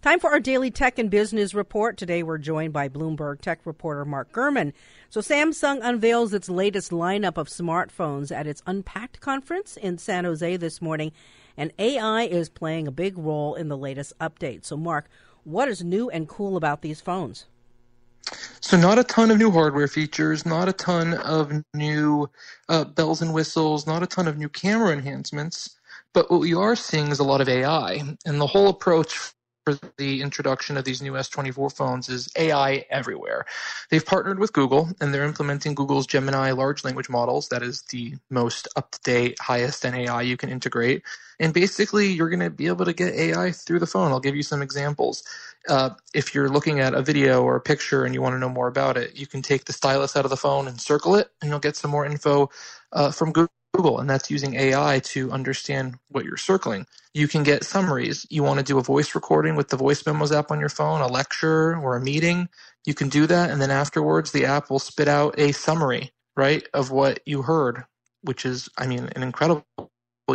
Time for our daily tech and business report. Today we're joined by Bloomberg tech reporter Mark Gurman. So Samsung unveils its latest lineup of smartphones at its Unpacked conference in San Jose this morning, and AI is playing a big role in the latest update. So Mark, what is new and cool about these phones? So not a ton of new hardware features, not a ton of new uh, bells and whistles, not a ton of new camera enhancements. But what we are seeing is a lot of AI, and the whole approach for the introduction of these new S24 phones is AI everywhere. They've partnered with Google and they're implementing Google's Gemini large language models. That is the most up to date, highest end AI you can integrate. And basically, you're going to be able to get AI through the phone. I'll give you some examples. Uh, if you're looking at a video or a picture and you want to know more about it, you can take the stylus out of the phone and circle it, and you'll get some more info uh, from Google. Google, and that's using AI to understand what you're circling. You can get summaries. You want to do a voice recording with the voice memos app on your phone, a lecture or a meeting. You can do that, and then afterwards, the app will spit out a summary, right, of what you heard, which is, I mean, an incredible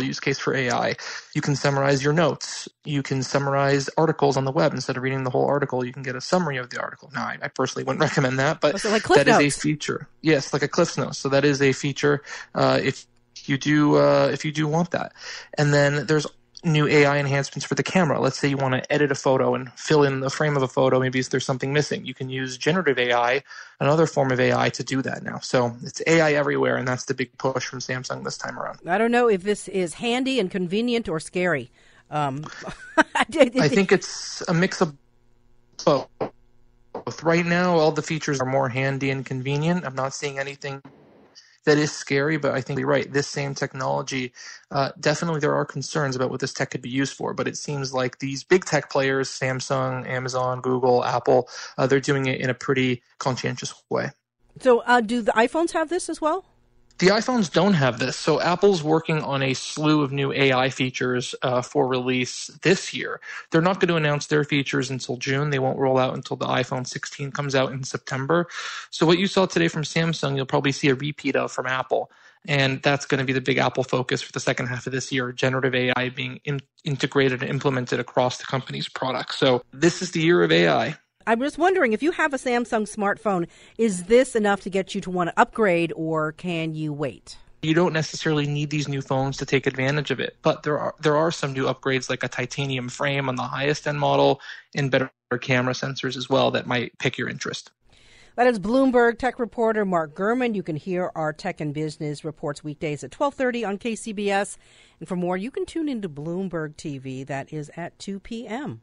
use case for AI. You can summarize your notes. You can summarize articles on the web instead of reading the whole article. You can get a summary of the article. Now, I, I personally wouldn't recommend that, but so like Cliff that is Notes. a feature. Yes, like a Cliff Notes. So that is a feature. Uh, if you do uh, if you do want that. And then there's new AI enhancements for the camera. Let's say you want to edit a photo and fill in the frame of a photo. Maybe there's something missing, you can use generative AI, another form of AI, to do that now. So it's AI everywhere, and that's the big push from Samsung this time around. I don't know if this is handy and convenient or scary. Um, I think it's a mix of both. Right now, all the features are more handy and convenient. I'm not seeing anything that is scary, but I think you're right. This same technology, uh, definitely there are concerns about what this tech could be used for, but it seems like these big tech players, Samsung, Amazon, Google, Apple, uh, they're doing it in a pretty conscientious way. So, uh, do the iPhones have this as well? The iPhones don't have this, so Apple's working on a slew of new AI features uh, for release this year. They're not going to announce their features until June. They won't roll out until the iPhone 16 comes out in September. So what you saw today from Samsung, you'll probably see a repeat of from Apple. And that's going to be the big Apple focus for the second half of this year generative AI being in- integrated and implemented across the company's products. So, this is the year of AI. I was wondering if you have a Samsung smartphone, is this enough to get you to want to upgrade or can you wait? You don't necessarily need these new phones to take advantage of it, but there are there are some new upgrades like a titanium frame on the highest end model and better camera sensors as well that might pick your interest. That is Bloomberg tech reporter Mark Gurman. You can hear our tech and business reports weekdays at 12:30 on KCBS. And for more, you can tune into Bloomberg TV that is at 2 p.m.